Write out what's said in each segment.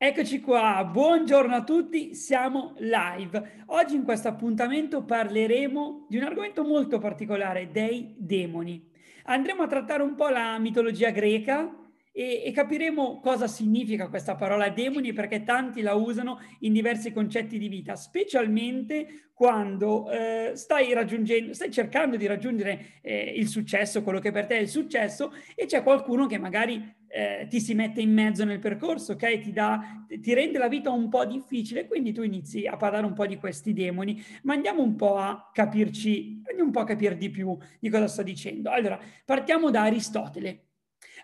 Eccoci qua, buongiorno a tutti, siamo live. Oggi in questo appuntamento parleremo di un argomento molto particolare, dei demoni. Andremo a trattare un po' la mitologia greca e, e, capiremo cosa significa questa parola demoni perché tanti la usano in diversi concetti di vita, specialmente quando eh, stai stai cercando di raggiungere eh, il successo, quello che per te è il successo, e c'è qualcuno che magari eh, ti si mette in mezzo nel percorso, ok? Ti, dà, ti rende la vita un po' difficile, quindi tu inizi a parlare un po' di questi demoni, ma andiamo un po' a capirci, andiamo un po' a capire di più di cosa sto dicendo. Allora, partiamo da Aristotele.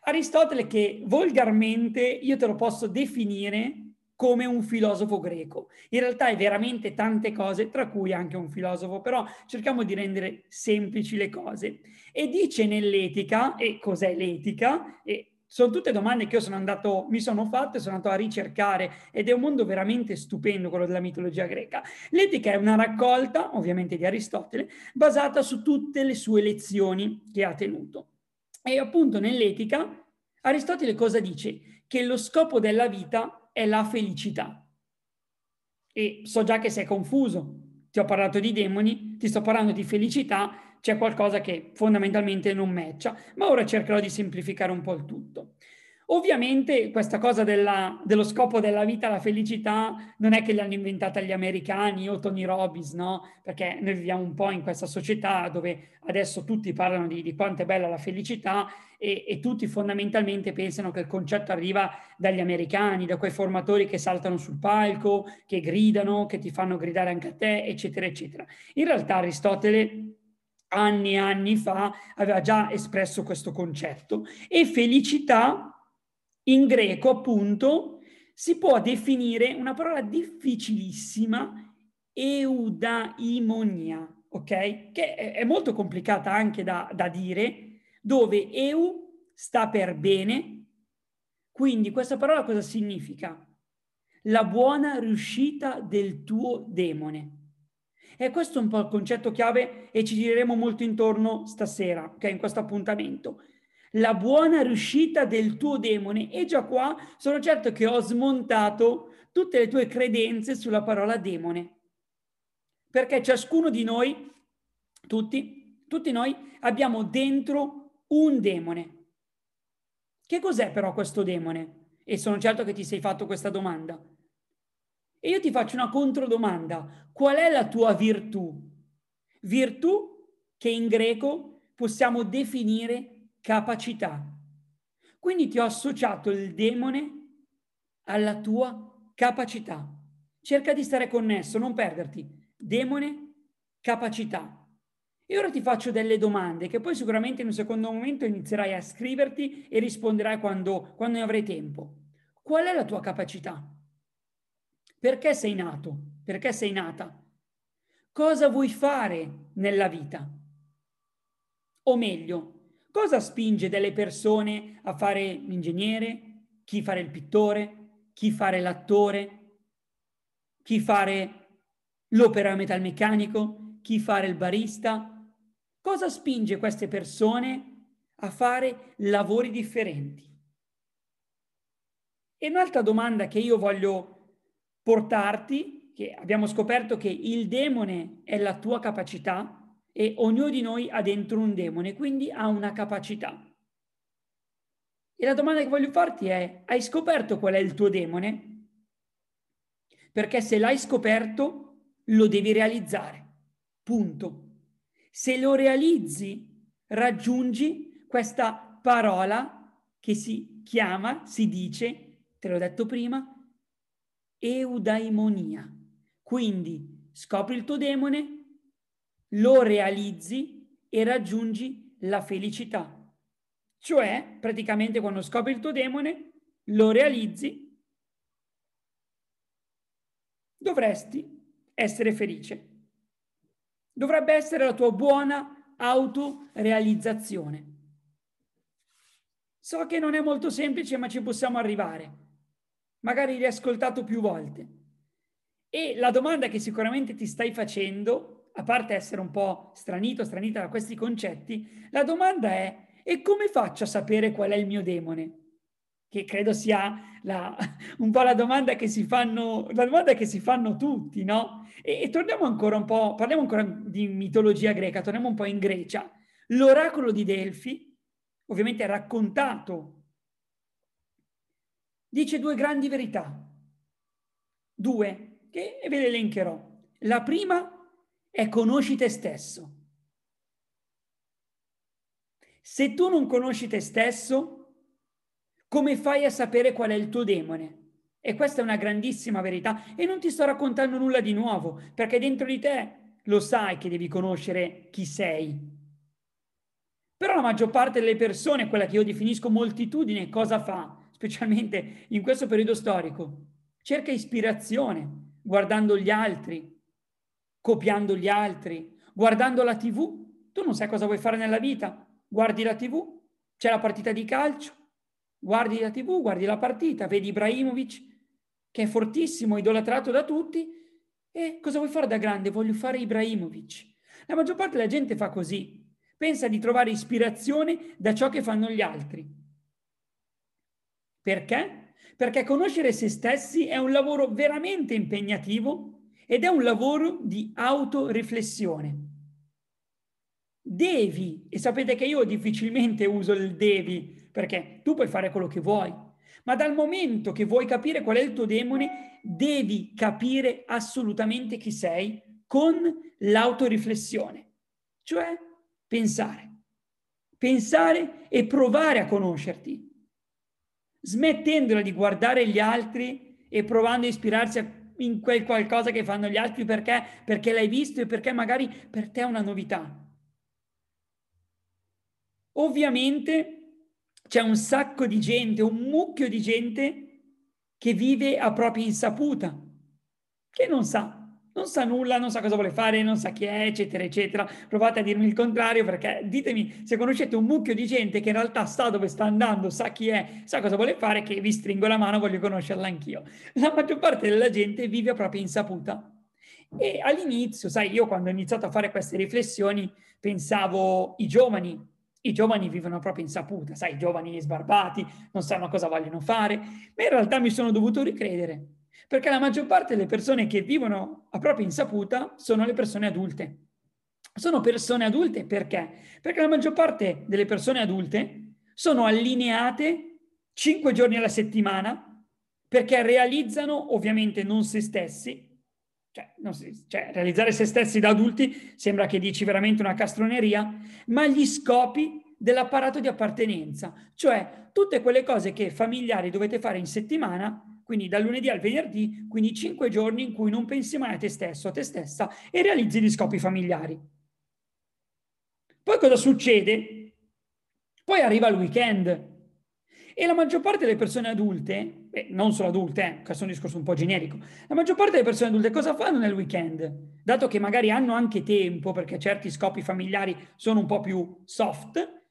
Aristotele che volgarmente io te lo posso definire come un filosofo greco. In realtà è veramente tante cose, tra cui anche un filosofo, però cerchiamo di rendere semplici le cose. E dice nell'etica, e cos'è l'etica? E sono tutte domande che io sono andato, mi sono fatte, sono andato a ricercare ed è un mondo veramente stupendo quello della mitologia greca. L'etica è una raccolta, ovviamente di Aristotele, basata su tutte le sue lezioni che ha tenuto. E appunto nell'etica Aristotele cosa dice? Che lo scopo della vita è la felicità. E so già che sei confuso. Ti ho parlato di demoni, ti sto parlando di felicità, c'è qualcosa che fondamentalmente non matcha, ma ora cercherò di semplificare un po' il tutto. Ovviamente questa cosa della, dello scopo della vita, la felicità, non è che l'hanno inventata gli americani o Tony Robbins, no? Perché noi viviamo un po' in questa società dove adesso tutti parlano di, di quanto è bella la felicità e, e, tutti fondamentalmente pensano che il concetto arriva dagli americani, da quei formatori che saltano sul palco, che gridano, che ti fanno gridare anche a te, eccetera, eccetera. In realtà Aristotele anni e anni fa aveva già espresso questo concetto e felicità in greco appunto si può definire una parola difficilissima eudaimonia, ok? Che è molto complicata anche da, da dire, dove eu sta per bene, quindi questa parola cosa significa? La buona riuscita del tuo demone. E questo è un po' il concetto chiave e ci gireremo molto intorno stasera, ok, in questo appuntamento. La buona riuscita del tuo demone. E già qua sono certo che ho smontato tutte le tue credenze sulla parola demone. Perché ciascuno di noi, tutti, tutti noi abbiamo dentro un demone. Che cos'è però questo demone? E sono certo che ti sei fatto questa domanda. E io ti faccio una controdomanda. Qual è la tua virtù? Virtù che in greco possiamo definire capacità. Quindi ti ho associato il demone alla tua capacità. Cerca di stare connesso, non perderti. Demone, capacità. E ora ti faccio delle domande che poi sicuramente in un secondo momento inizierai a scriverti e risponderai quando, quando ne avrai tempo. Qual è la tua capacità? Perché sei nato? Perché sei nata? Cosa vuoi fare nella vita? O meglio, cosa spinge delle persone a fare l'ingegnere, chi fare il pittore, chi fare l'attore, chi fare l'opera metalmeccanico, chi fare il barista? Cosa spinge queste persone a fare lavori differenti? E un'altra domanda che io voglio portarti, che abbiamo scoperto che il demone è la tua capacità e ognuno di noi ha dentro un demone, quindi ha una capacità. E la domanda che voglio farti è, hai scoperto qual è il tuo demone? Perché se l'hai scoperto, lo devi realizzare. Punto. Se lo realizzi, raggiungi questa parola che si chiama, si dice, te l'ho detto prima, eudaimonia. Quindi scopri il tuo demone, lo realizzi e raggiungi la felicità. Cioè, praticamente quando scopri il tuo demone, lo realizzi, dovresti essere felice. Dovrebbe essere la tua buona autorealizzazione. So che non è molto semplice, ma ci possiamo arrivare magari riascoltato più volte. E la domanda che sicuramente ti stai facendo, a parte essere un po' stranito, stranita da questi concetti, la domanda è, e come faccio a sapere qual è il mio demone? che credo sia la, un po' la domanda che si fanno, la domanda che si fanno tutti, no? E, e torniamo ancora un po', parliamo ancora di mitologia greca, torniamo un po' in Grecia. L'oracolo di Delfi, ovviamente raccontato, dice due grandi verità. Due, che ve le elencherò. La prima è conosci te stesso. Se tu non conosci te stesso, come fai a sapere qual è il tuo demone? E questa è una grandissima verità e non ti sto raccontando nulla di nuovo, perché dentro di te lo sai che devi conoscere chi sei. Però la maggior parte delle persone, quella che io definisco moltitudine, cosa fa? Specialmente in questo periodo storico. Cerca ispirazione guardando gli altri, copiando gli altri, guardando la tv. Tu non sai cosa vuoi fare nella vita, guardi la tv, c'è la partita di calcio, guardi la tv, guardi la partita, vedi Ibrahimovic che è fortissimo, idolatrato da tutti, e cosa vuoi fare da grande? Voglio fare Ibrahimovic. La maggior parte della gente fa così, pensa di trovare ispirazione da ciò che fanno gli altri. Perché? Perché conoscere se stessi è un lavoro veramente impegnativo ed è un lavoro di autoriflessione. Devi, e sapete che io difficilmente uso il devi, perché tu puoi fare quello che vuoi, ma dal momento che vuoi capire qual è il tuo demone, devi capire assolutamente chi sei con l'autoriflessione, cioè pensare. Pensare e provare a conoscerti, smettendola di guardare gli altri e provando a ispirarsi a in quel qualcosa che fanno gli altri perché? Perché l'hai visto e perché magari per te è una novità. Ovviamente c'è un sacco di gente, un mucchio di gente che vive a propria insaputa, che non sa non sa nulla, non sa cosa vuole fare, non sa chi è, eccetera, eccetera. Provate a dirmi il contrario perché ditemi se conoscete un mucchio di gente che in realtà sa dove sta andando, sa chi è, sa cosa vuole fare, che vi stringo la mano, voglio conoscerla anch'io. La maggior parte della gente vive a propria insaputa. E all'inizio, sai, io quando ho iniziato a fare queste riflessioni pensavo i giovani, i giovani vivono a propria insaputa, sai, i giovani sbarbati, non sanno cosa vogliono fare, ma in realtà mi sono dovuto ricredere perché la maggior parte delle persone che vivono a propria insaputa sono le persone adulte. Sono persone adulte perché? Perché la maggior parte delle persone adulte sono allineate 5 giorni alla settimana perché realizzano ovviamente non se stessi, cioè, si, cioè, realizzare se stessi da adulti sembra che dici veramente una castroneria, ma gli scopi dell'apparato di appartenenza, cioè tutte quelle cose che familiari dovete fare in settimana quindi dal lunedì al venerdì, quindi cinque giorni in cui non pensi mai a te stesso, a te stessa e realizzi gli scopi familiari. Poi cosa succede? Poi arriva il weekend e la maggior parte delle persone adulte, beh, non solo adulte, eh, questo è un discorso un po' generico, la maggior parte delle persone adulte cosa fanno nel weekend? Dato che magari hanno anche tempo, perché certi scopi familiari sono un po' più soft,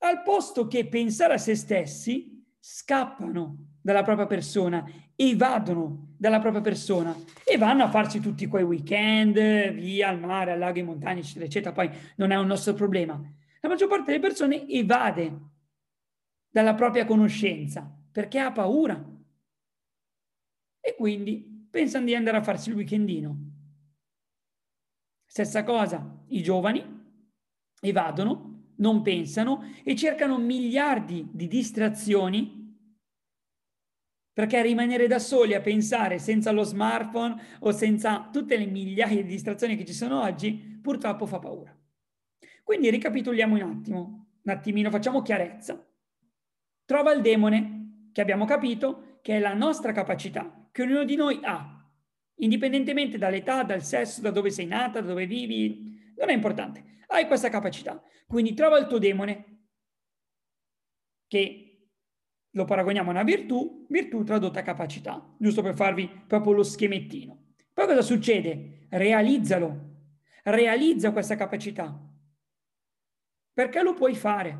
al posto che pensare a se stessi, scappano dalla propria persona, evadono dalla propria persona e vanno a farci tutti quei weekend, via al mare, al lago, in montagna, eccetera, eccetera. Poi non è un nostro problema. La maggior parte delle persone evade dalla propria conoscenza perché ha paura e quindi pensano di andare a farsi il weekendino. Stessa cosa, i giovani evadono, non pensano e cercano miliardi di distrazioni perché rimanere da soli a pensare senza lo smartphone o senza tutte le migliaia di distrazioni che ci sono oggi, purtroppo fa paura. Quindi ricapitoliamo un attimo, un attimino, facciamo chiarezza. Trova il demone, che abbiamo capito che è la nostra capacità, che ognuno di noi ha, indipendentemente dall'età, dal sesso, da dove sei nata, da dove vivi, non è importante. Hai questa capacità. Quindi trova il tuo demone, che lo paragoniamo a una virtù, virtù tradotta capacità, giusto per farvi proprio lo schemettino. Poi cosa succede? Realizzalo, realizza questa capacità. Perché lo puoi fare?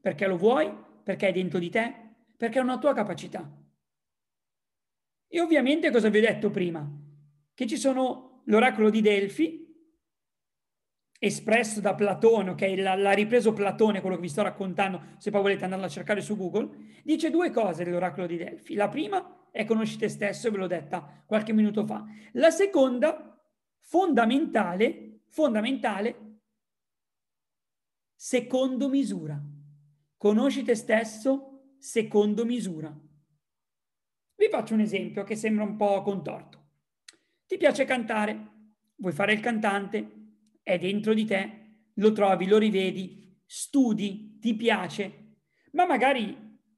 Perché lo vuoi? Perché è dentro di te? Perché è una tua capacità. E ovviamente cosa vi ho detto prima? Che ci sono l'oracolo di Delfi, espresso da Platone, ok? L'ha ripreso Platone, quello che vi sto raccontando, se poi volete andarlo a cercare su Google, dice due cose dell'oracolo di Delfi. La prima è conosci te stesso, ve l'ho detta qualche minuto fa. La seconda, fondamentale, fondamentale, secondo misura. Conosci te stesso secondo misura. Vi faccio un esempio che sembra un po' contorto. Ti piace cantare, vuoi fare il cantante, è dentro di te, lo trovi, lo rivedi, studi, ti piace, ma magari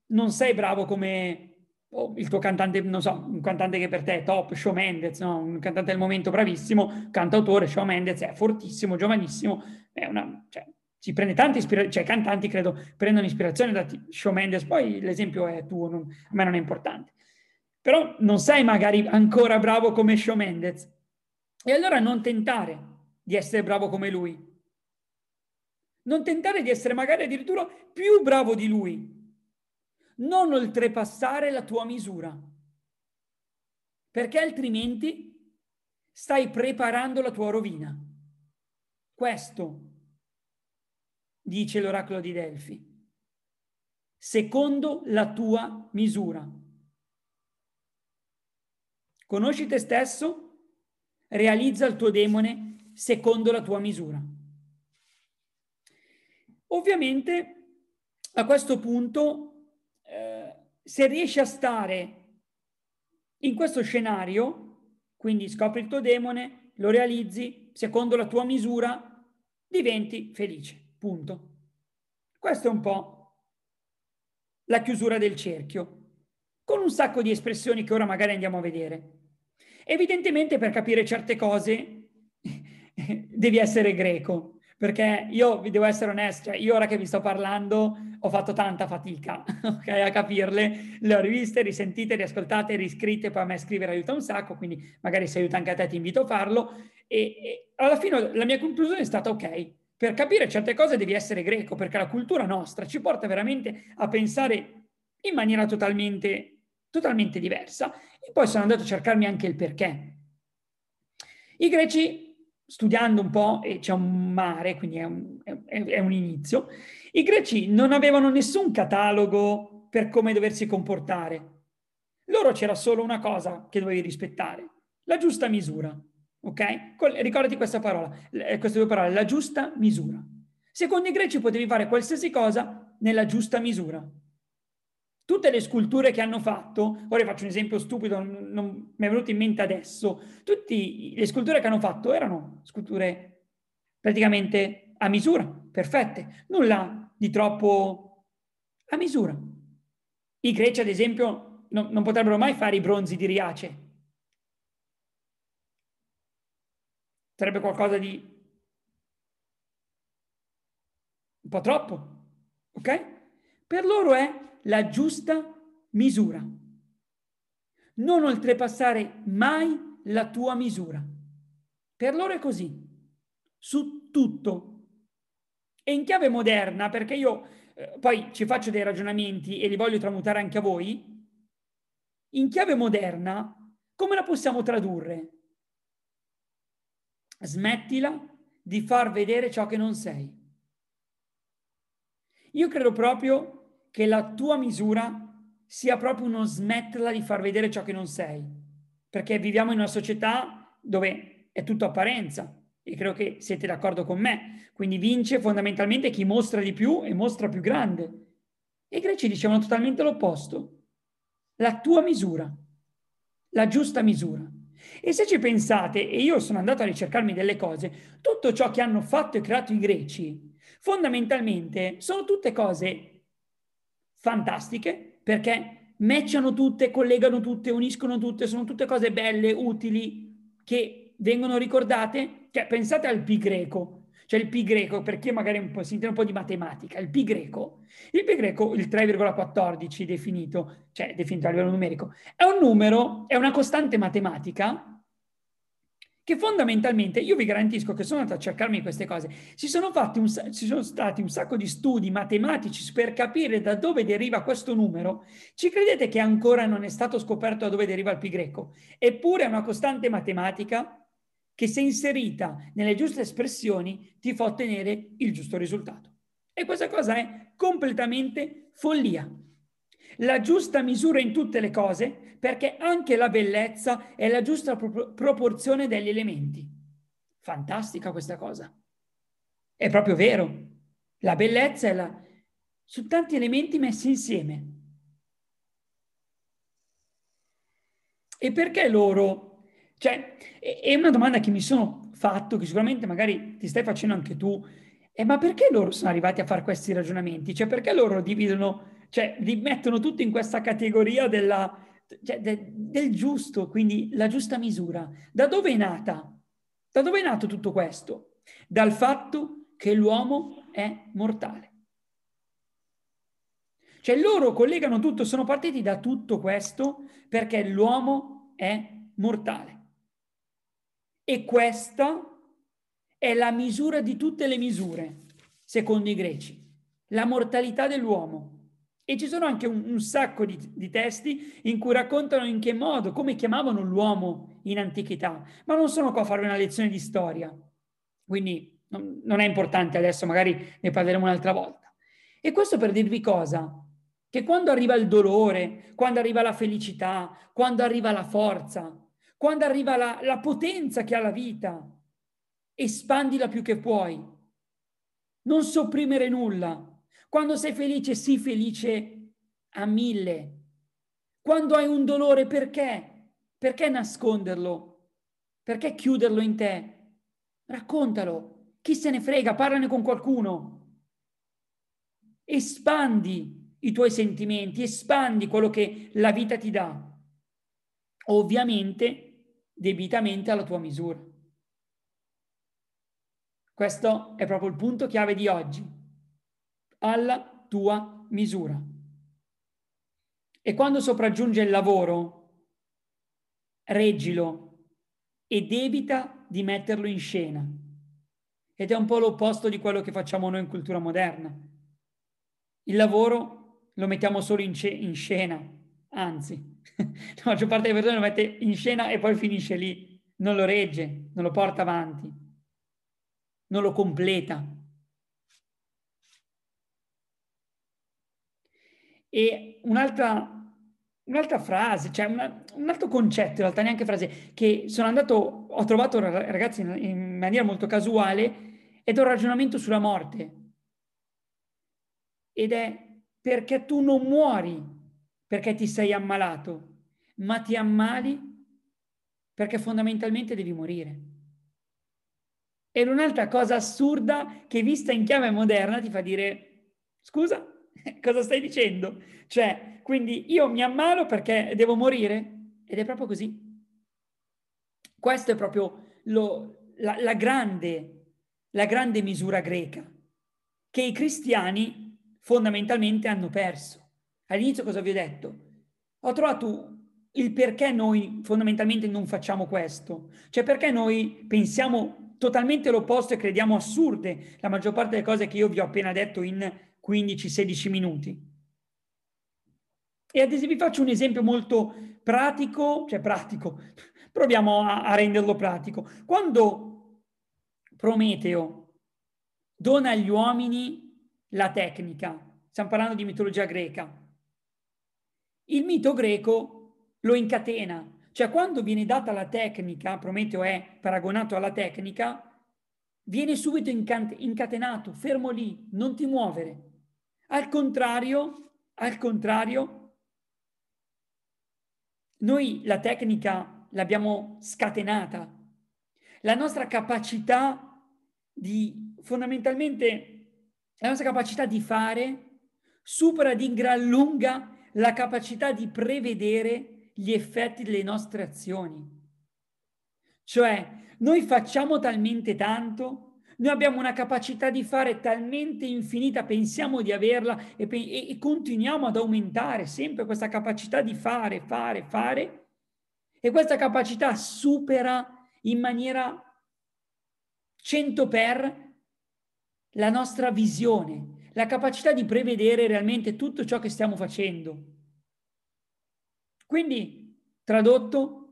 non sei bravo come oh, il tuo cantante, non so, un cantante che per te è top, Shawn Mendes, no? un cantante del momento bravissimo, cantautore, Shawn Mendes è fortissimo, giovanissimo, è una, cioè, si prende tante ispirazioni, cioè i cantanti credo prendono ispirazione da Shawn Mendes, poi l'esempio è tuo, non, a me non è importante. Però non sei magari ancora bravo come Shawn Mendes. E allora non tentare di essere bravo come lui. Non tentare di essere magari addirittura più bravo di lui. Non oltrepassare la tua misura. Perché altrimenti stai preparando la tua rovina. Questo dice l'oracolo di Delfi, secondo la tua misura. Conosci te stesso, realizza il tuo demone secondo la tua misura. Ovviamente a questo punto, eh, se riesci a stare in questo scenario, quindi scopri il tuo demone, lo realizzi secondo la tua misura, diventi felice. Punto. Questo è un po' la chiusura del cerchio, con un sacco di espressioni che ora magari andiamo a vedere. Evidentemente per capire certe cose devi essere greco, perché io vi devo essere onesto, cioè io ora che vi sto parlando ho fatto tanta fatica okay, a capirle, le ho riviste, risentite, riascoltate, riscritte, poi a me scrivere aiuta un sacco, quindi magari se aiuta anche a te ti invito a farlo e, e alla fine la mia conclusione è stata ok, per capire certe cose devi essere greco, perché la cultura nostra ci porta veramente a pensare in maniera totalmente, totalmente diversa. E poi sono andato a cercarmi anche il perché. I greci, studiando un po', e c'è un mare, quindi è un, è, è un inizio, i greci non avevano nessun catalogo per come doversi comportare. Loro c'era solo una cosa che dovevi rispettare, la giusta misura. Ok? Ricordati questa parola, queste due parole, la giusta misura. Secondo i greci potevi fare qualsiasi cosa nella giusta misura. Tutte le sculture che hanno fatto, ora faccio un esempio stupido, non, mi è venuto in mente adesso, tutte le sculture che hanno fatto erano sculture praticamente a misura, perfette, nulla di troppo a misura. I greci, ad esempio, non, non potrebbero mai fare i bronzi di Riace, Sarebbe qualcosa di un po' troppo, ok? Per loro è la giusta misura. Non oltrepassare mai la tua misura. Per loro è così, su tutto. E in chiave moderna, perché io eh, poi ci faccio dei ragionamenti e li voglio tramutare anche a voi, in chiave moderna, come la possiamo tradurre? smettila di far vedere ciò che non sei. Io credo proprio che la tua misura sia proprio uno smetterla di far vedere ciò che non sei, perché viviamo in una società dove è tutto apparenza e credo che siete d'accordo con me, quindi vince fondamentalmente chi mostra di più e mostra più grande. E i greci dicevano totalmente l'opposto, la tua misura, la giusta misura. E se ci pensate, e io sono andato a ricercarmi delle cose, tutto ciò che hanno fatto e creato i greci, fondamentalmente sono tutte cose fantastiche perché matchano tutte, collegano tutte, uniscono tutte, sono tutte cose belle, utili, che vengono ricordate. Cioè, pensate al pi greco, cioè il pi greco, per chi magari un si intende un po' di matematica, il pi greco, il pi greco, il 3,14 definito, cioè definito a livello numerico, è un numero, è una costante matematica che fondamentalmente, io vi garantisco che sono andato a cercarmi queste cose, ci sono, un, ci sono stati un sacco di studi matematici per capire da dove deriva questo numero, ci credete che ancora non è stato scoperto da dove deriva il pi greco? Eppure è una costante matematica che se inserita nelle giuste espressioni ti fa ottenere il giusto risultato. E questa cosa è completamente follia. La giusta misura in tutte le cose, perché anche la bellezza è la giusta pro- proporzione degli elementi. Fantastica questa cosa. È proprio vero. La bellezza è la... su tanti elementi messi insieme. E perché loro? Cioè, è una domanda che mi sono fatto, che sicuramente magari ti stai facendo anche tu, eh, ma perché loro sono arrivati a fare questi ragionamenti? Cioè, perché loro dividono, cioè, li mettono tutti in questa categoria della, cioè, de, del giusto, quindi la giusta misura? Da dove è nata? Da dove è nato tutto questo? Dal fatto che l'uomo è mortale. Cioè loro collegano tutto, sono partiti da tutto questo perché l'uomo è mortale. E questa è la misura di tutte le misure, secondo i greci, la mortalità dell'uomo. E ci sono anche un, un sacco di, di, testi in cui raccontano in che modo, come chiamavano l'uomo in antichità. Ma non sono qua a fare una lezione di storia, quindi non, non è importante adesso, magari ne parleremo un'altra volta. E questo per dirvi cosa? Che quando arriva il dolore, quando arriva la felicità, quando arriva la forza, quando arriva la, la potenza che ha la vita, espandila più che puoi. Non sopprimere nulla. Quando sei felice, sii felice a mille. Quando hai un dolore, perché? Perché nasconderlo? Perché chiuderlo in te? Raccontalo. Chi se ne frega, parlane con qualcuno. Espandi i tuoi sentimenti, espandi quello che la vita ti dà, ovviamente debitamente alla tua misura. Questo è proprio il punto chiave di oggi, alla tua misura. E quando sopraggiunge il lavoro, reggilo ed evita di metterlo in scena. Ed è un po' l'opposto di quello che facciamo noi in cultura moderna. Il lavoro lo mettiamo solo in, ce- in scena, anzi, la maggior parte delle persone lo mette in scena e poi finisce lì, non lo regge, non lo porta avanti, non lo completa. E un'altra, un'altra frase, cioè una, un altro concetto, in realtà neanche frase, che sono andato, ho trovato ragazzi in, in maniera molto casuale, ed è un ragionamento sulla morte. Ed è perché tu non muori perché ti sei ammalato, ma ti ammali perché fondamentalmente devi morire. E un'altra cosa assurda che vista in chiave moderna ti fa dire, scusa, cosa stai dicendo? Cioè, quindi io mi ammalo perché devo morire? Ed è proprio così. Questo è proprio lo, la, la, grande, la grande misura greca, che i cristiani fondamentalmente hanno perso. All'inizio cosa vi ho detto? Ho trovato il perché noi fondamentalmente non facciamo questo, cioè perché noi pensiamo totalmente l'opposto e crediamo assurde la maggior parte delle cose che io vi ho appena detto in 15-16 minuti. E ad esempio vi faccio un esempio molto pratico, cioè pratico, proviamo a, a renderlo pratico. Quando Prometeo dona agli uomini la tecnica. Stiamo parlando di mitologia greca. Il mito greco lo incatena, cioè quando viene data la tecnica, Prometeo è paragonato alla tecnica, viene subito incatenato, fermo lì, non ti muovere. Al contrario, al contrario, noi la tecnica l'abbiamo scatenata. La nostra capacità di fondamentalmente la nostra capacità di fare supera di gran lunga la capacità di prevedere gli effetti delle nostre azioni. Cioè, noi facciamo talmente tanto, noi abbiamo una capacità di fare talmente infinita, pensiamo di averla e, e, e continuiamo ad aumentare sempre questa capacità di fare, fare, fare. E questa capacità supera in maniera 100 per la nostra visione, la capacità di prevedere realmente tutto ciò che stiamo facendo. Quindi, tradotto,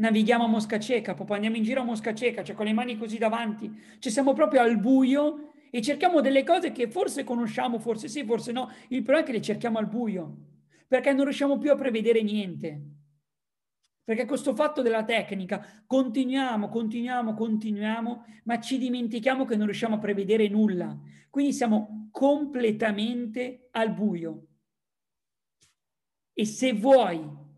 navighiamo a mosca cieca, proprio andiamo in giro a mosca cieca, cioè con le mani così davanti, cioè siamo proprio al buio e cerchiamo delle cose che forse conosciamo, forse sì, forse no. Il problema è che le cerchiamo al buio, perché non riusciamo più a prevedere niente. Perché questo fatto della tecnica, continuiamo, continuiamo, continuiamo, ma ci dimentichiamo che non riusciamo a prevedere nulla. Quindi siamo completamente al buio. E se vuoi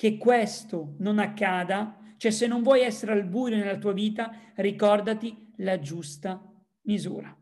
che questo non accada, cioè se non vuoi essere al buio nella tua vita, ricordati la giusta misura.